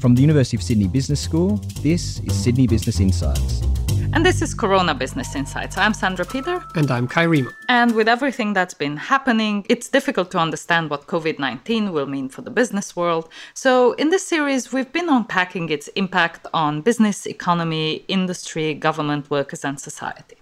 From the University of Sydney Business School, this is Sydney Business Insights. And this is Corona Business Insights. I'm Sandra Peter. And I'm Kai Riemer. And with everything that's been happening, it's difficult to understand what COVID 19 will mean for the business world. So, in this series, we've been unpacking its impact on business, economy, industry, government, workers, and society.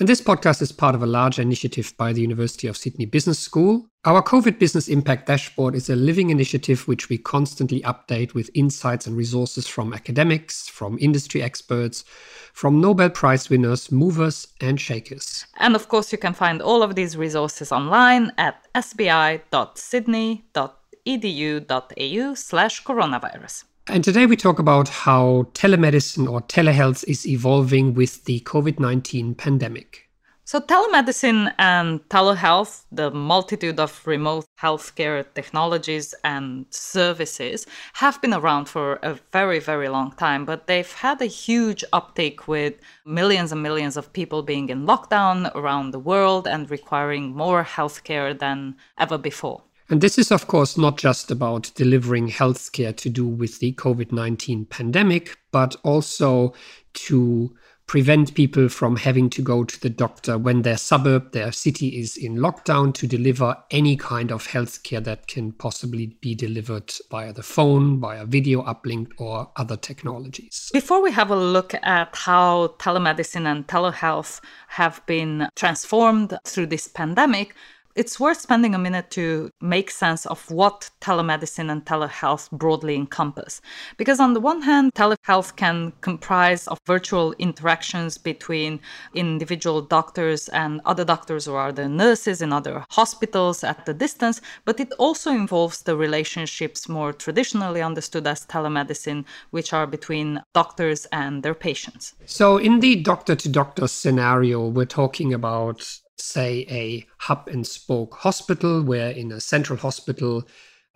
And this podcast is part of a larger initiative by the University of Sydney Business School. Our COVID Business Impact Dashboard is a living initiative which we constantly update with insights and resources from academics, from industry experts, from Nobel Prize winners, movers, and shakers. And of course, you can find all of these resources online at sbi.sydney.edu.au slash coronavirus. And today we talk about how telemedicine or telehealth is evolving with the COVID 19 pandemic. So, telemedicine and telehealth, the multitude of remote healthcare technologies and services, have been around for a very, very long time, but they've had a huge uptake with millions and millions of people being in lockdown around the world and requiring more healthcare than ever before. And this is, of course, not just about delivering healthcare to do with the COVID 19 pandemic, but also to prevent people from having to go to the doctor when their suburb, their city is in lockdown to deliver any kind of healthcare that can possibly be delivered via the phone, via video uplink, or other technologies. Before we have a look at how telemedicine and telehealth have been transformed through this pandemic, it's worth spending a minute to make sense of what telemedicine and telehealth broadly encompass. Because on the one hand, telehealth can comprise of virtual interactions between individual doctors and other doctors or other nurses in other hospitals at the distance, but it also involves the relationships more traditionally understood as telemedicine, which are between doctors and their patients. So in the doctor to doctor scenario, we're talking about say, a hub and spoke hospital, where in a central hospital,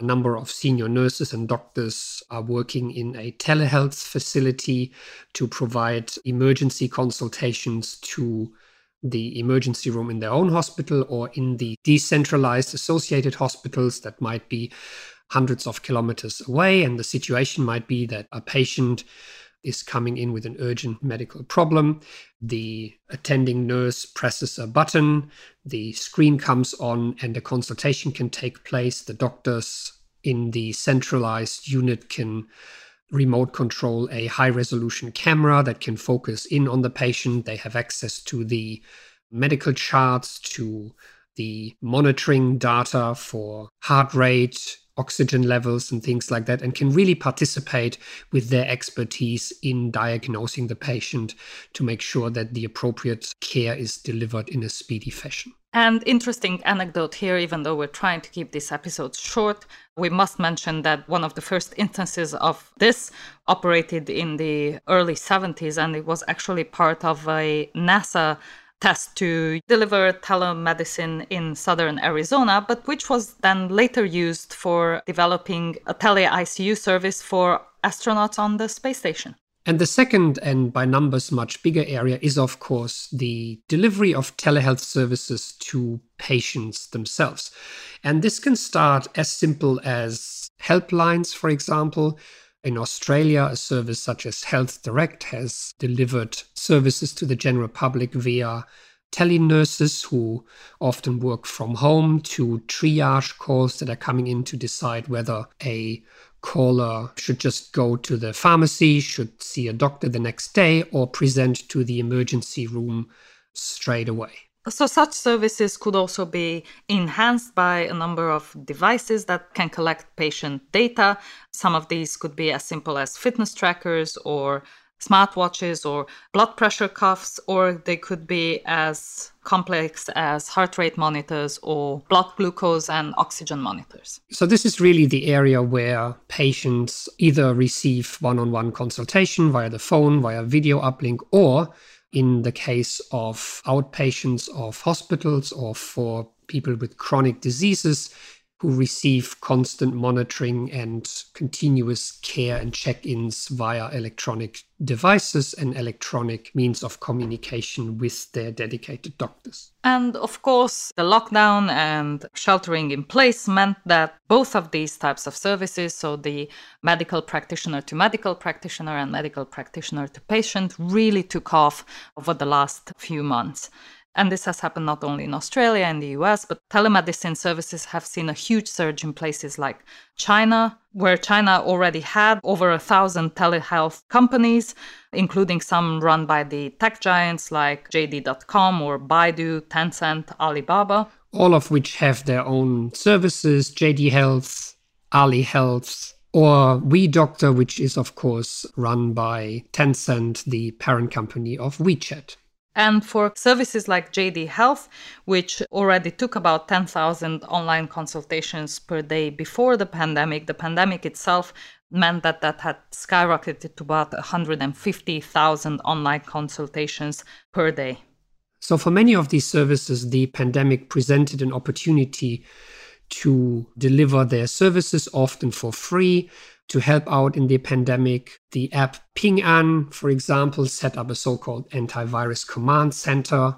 a number of senior nurses and doctors are working in a telehealth facility to provide emergency consultations to the emergency room in their own hospital or in the decentralized associated hospitals that might be hundreds of kilometers away. And the situation might be that a patient is coming in with an urgent medical problem. The attending nurse presses a button, the screen comes on, and a consultation can take place. The doctors in the centralized unit can remote control a high resolution camera that can focus in on the patient. They have access to the medical charts, to the monitoring data for heart rate, oxygen levels and things like that, and can really participate with their expertise in diagnosing the patient to make sure that the appropriate care is delivered in a speedy fashion. And interesting anecdote here, even though we're trying to keep these episodes short, we must mention that one of the first instances of this operated in the early 70s, and it was actually part of a NASA test to deliver telemedicine in southern Arizona, but which was then later used for developing a tele ICU service for astronauts on the space station. And the second, and by numbers much bigger area, is of course the delivery of telehealth services to patients themselves. And this can start as simple as helplines, for example, in Australia, a service such as Health Direct has delivered services to the general public via telenurses who often work from home to triage calls that are coming in to decide whether a caller should just go to the pharmacy, should see a doctor the next day, or present to the emergency room straight away. So, such services could also be enhanced by a number of devices that can collect patient data. Some of these could be as simple as fitness trackers or smartwatches or blood pressure cuffs, or they could be as complex as heart rate monitors or blood glucose and oxygen monitors. So, this is really the area where patients either receive one on one consultation via the phone, via video uplink, or in the case of outpatients of hospitals or for people with chronic diseases who receive constant monitoring and continuous care and check ins via electronic devices and electronic means of communication with their dedicated doctors. And of course, the lockdown and sheltering in place meant that both of these types of services, so the medical practitioner to medical practitioner and medical practitioner to patient, really took off over the last few months. And this has happened not only in Australia and the US, but telemedicine services have seen a huge surge in places like China, where China already had over a thousand telehealth companies, including some run by the tech giants like JD.com or Baidu, Tencent, Alibaba. All of which have their own services JD Health, Ali Health, or WeDoctor, which is, of course, run by Tencent, the parent company of WeChat. And for services like JD Health, which already took about 10,000 online consultations per day before the pandemic, the pandemic itself meant that that had skyrocketed to about 150,000 online consultations per day. So, for many of these services, the pandemic presented an opportunity to deliver their services, often for free, to help out in the pandemic. The app Ping An, for example, set up a so called antivirus command center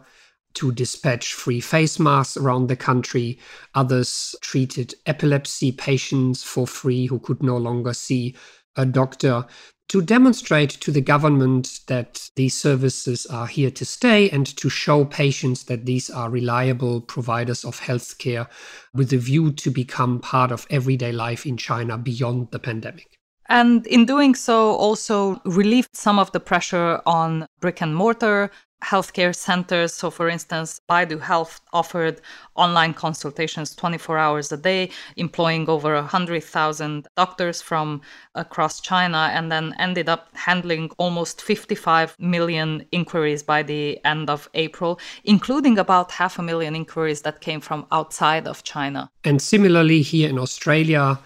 to dispatch free face masks around the country. Others treated epilepsy patients for free who could no longer see a doctor to demonstrate to the government that these services are here to stay and to show patients that these are reliable providers of healthcare with a view to become part of everyday life in China beyond the pandemic. And in doing so, also relieved some of the pressure on brick and mortar healthcare centers. So, for instance, Baidu Health offered online consultations 24 hours a day, employing over 100,000 doctors from across China, and then ended up handling almost 55 million inquiries by the end of April, including about half a million inquiries that came from outside of China. And similarly, here in Australia,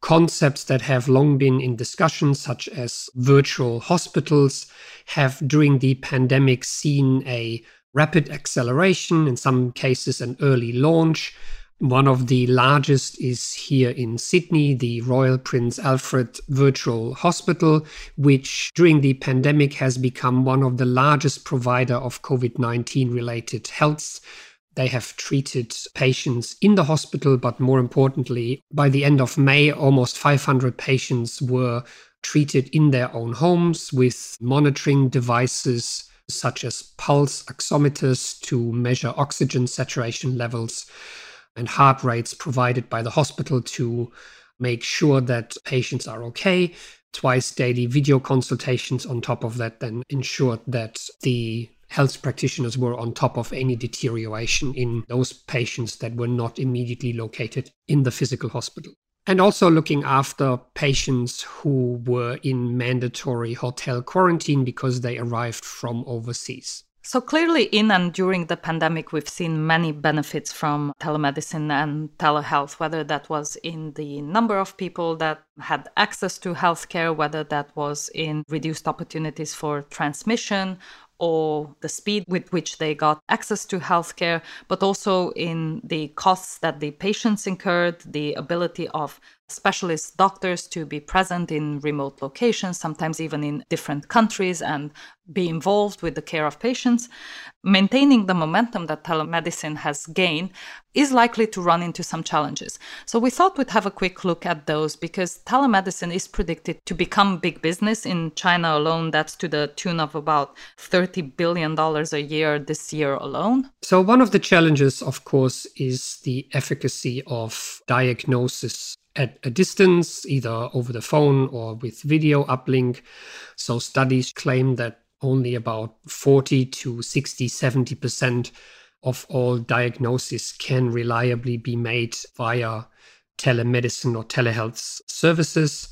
concepts that have long been in discussion, such as virtual hospitals, have during the pandemic seen a rapid acceleration, in some cases, an early launch. One of the largest is here in Sydney, the Royal Prince Alfred Virtual Hospital, which during the pandemic has become one of the largest provider of COVID-19 related health they have treated patients in the hospital, but more importantly, by the end of May, almost 500 patients were treated in their own homes with monitoring devices such as pulse oximeters to measure oxygen saturation levels and heart rates provided by the hospital to make sure that patients are okay. Twice daily video consultations on top of that then ensured that the health practitioners were on top of any deterioration in those patients that were not immediately located in the physical hospital. And also looking after patients who were in mandatory hotel quarantine because they arrived from overseas. So, clearly, in and during the pandemic, we've seen many benefits from telemedicine and telehealth, whether that was in the number of people that had access to healthcare, whether that was in reduced opportunities for transmission or the speed with which they got access to healthcare, but also in the costs that the patients incurred, the ability of specialist doctors to be present in remote locations, sometimes even in different countries, and be involved with the care of patients, maintaining the momentum that telemedicine has gained is likely to run into some challenges. So we thought we'd have a quick look at those because telemedicine is predicted to become big business in China alone. That's to the tune of about $30 billion a year this year alone. So one of the challenges, of course, is the efficacy of diagnosis at a distance, either over the phone or with video uplink. So studies claim that only about 40 to 60, 70% of all diagnoses can reliably be made via telemedicine or telehealth services.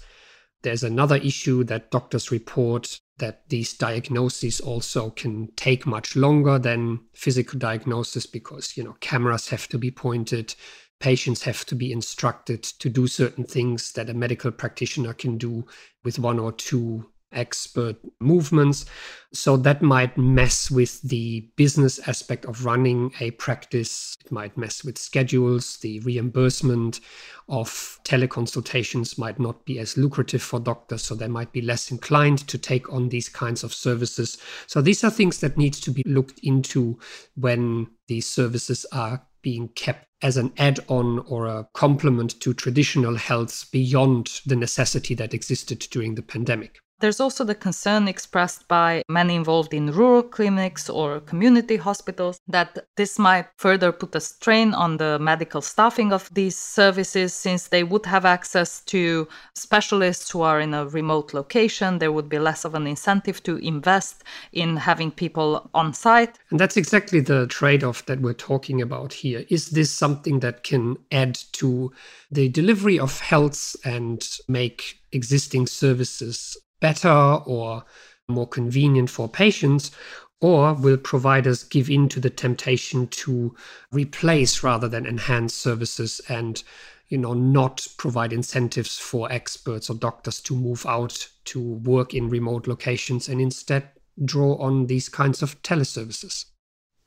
There's another issue that doctors report that these diagnoses also can take much longer than physical diagnosis because, you know, cameras have to be pointed, patients have to be instructed to do certain things that a medical practitioner can do with one or two expert movements. So that might mess with the business aspect of running a practice. It might mess with schedules. The reimbursement of teleconsultations might not be as lucrative for doctors. So they might be less inclined to take on these kinds of services. So these are things that need to be looked into when these services are being kept as an add on or a complement to traditional health beyond the necessity that existed during the pandemic. There's also the concern expressed by many involved in rural clinics or community hospitals that this might further put a strain on the medical staffing of these services since they would have access to specialists who are in a remote location. There would be less of an incentive to invest in having people on site. And that's exactly the trade off that we're talking about here. Is this something that can add to the delivery of health and make existing services better or more convenient for patients? Or will providers give in to the temptation to replace rather than enhance services and you know not provide incentives for experts or doctors to move out to work in remote locations and instead draw on these kinds of teleservices?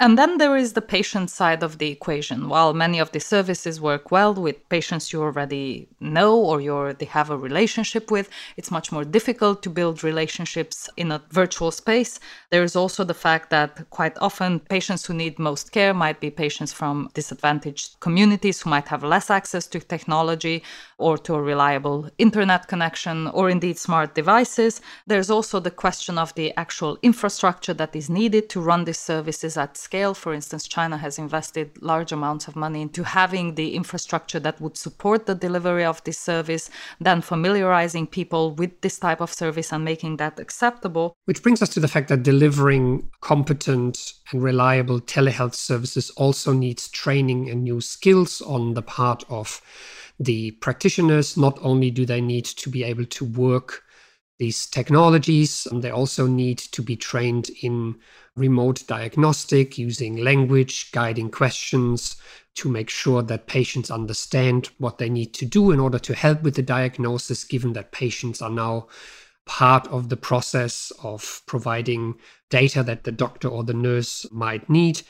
And then there is the patient side of the equation. While many of the services work well with patients you already know or you already have a relationship with, it's much more difficult to build relationships in a virtual space. There is also the fact that quite often patients who need most care might be patients from disadvantaged communities who might have less access to technology or to a reliable internet connection or indeed smart devices. There's also the question of the actual infrastructure that is needed to run these services at scale. For instance, China has invested large amounts of money into having the infrastructure that would support the delivery of this service, then familiarizing people with this type of service and making that acceptable. Which brings us to the fact that delivering competent and reliable telehealth services also needs training and new skills on the part of the practitioners. Not only do they need to be able to work these technologies, they also need to be trained in remote diagnostic using language, guiding questions to make sure that patients understand what they need to do in order to help with the diagnosis, given that patients are now part of the process of providing data that the doctor or the nurse might need.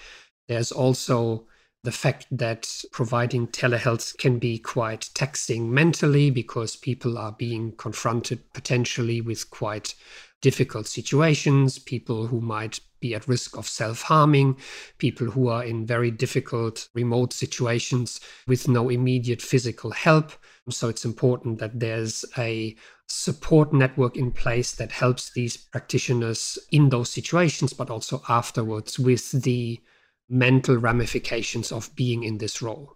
There's also the fact that providing telehealth can be quite taxing mentally because people are being confronted potentially with quite difficult situations, people who might be at risk of self harming, people who are in very difficult remote situations with no immediate physical help. So it's important that there's a support network in place that helps these practitioners in those situations, but also afterwards with the mental ramifications of being in this role.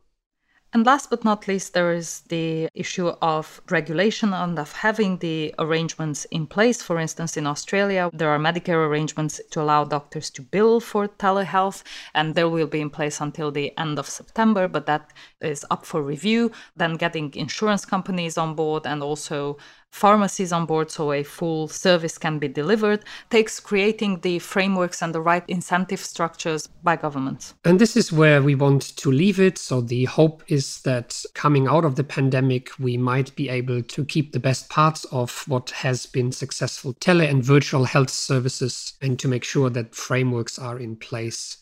And last but not least, there is the issue of regulation and of having the arrangements in place. For instance, in Australia, there are Medicare arrangements to allow doctors to bill for telehealth, and they will be in place until the end of September, but that is up for review. Then getting insurance companies on board and also pharmacies on board so a full service can be delivered takes creating the frameworks and the right incentive structures by governments. And this is where we want to leave it. So the hope is that coming out of the pandemic, we might be able to keep the best parts of what has been successful tele and virtual health services and to make sure that frameworks are in place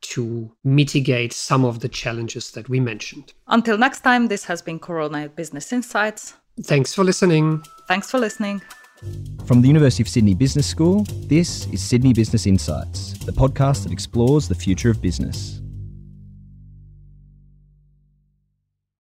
to mitigate some of the challenges that we mentioned. Until next time, this has been Corona Business Insights. Thanks for listening. Thanks for listening. From the University of Sydney Business School, this is Sydney Business Insights, the podcast that explores the future of business.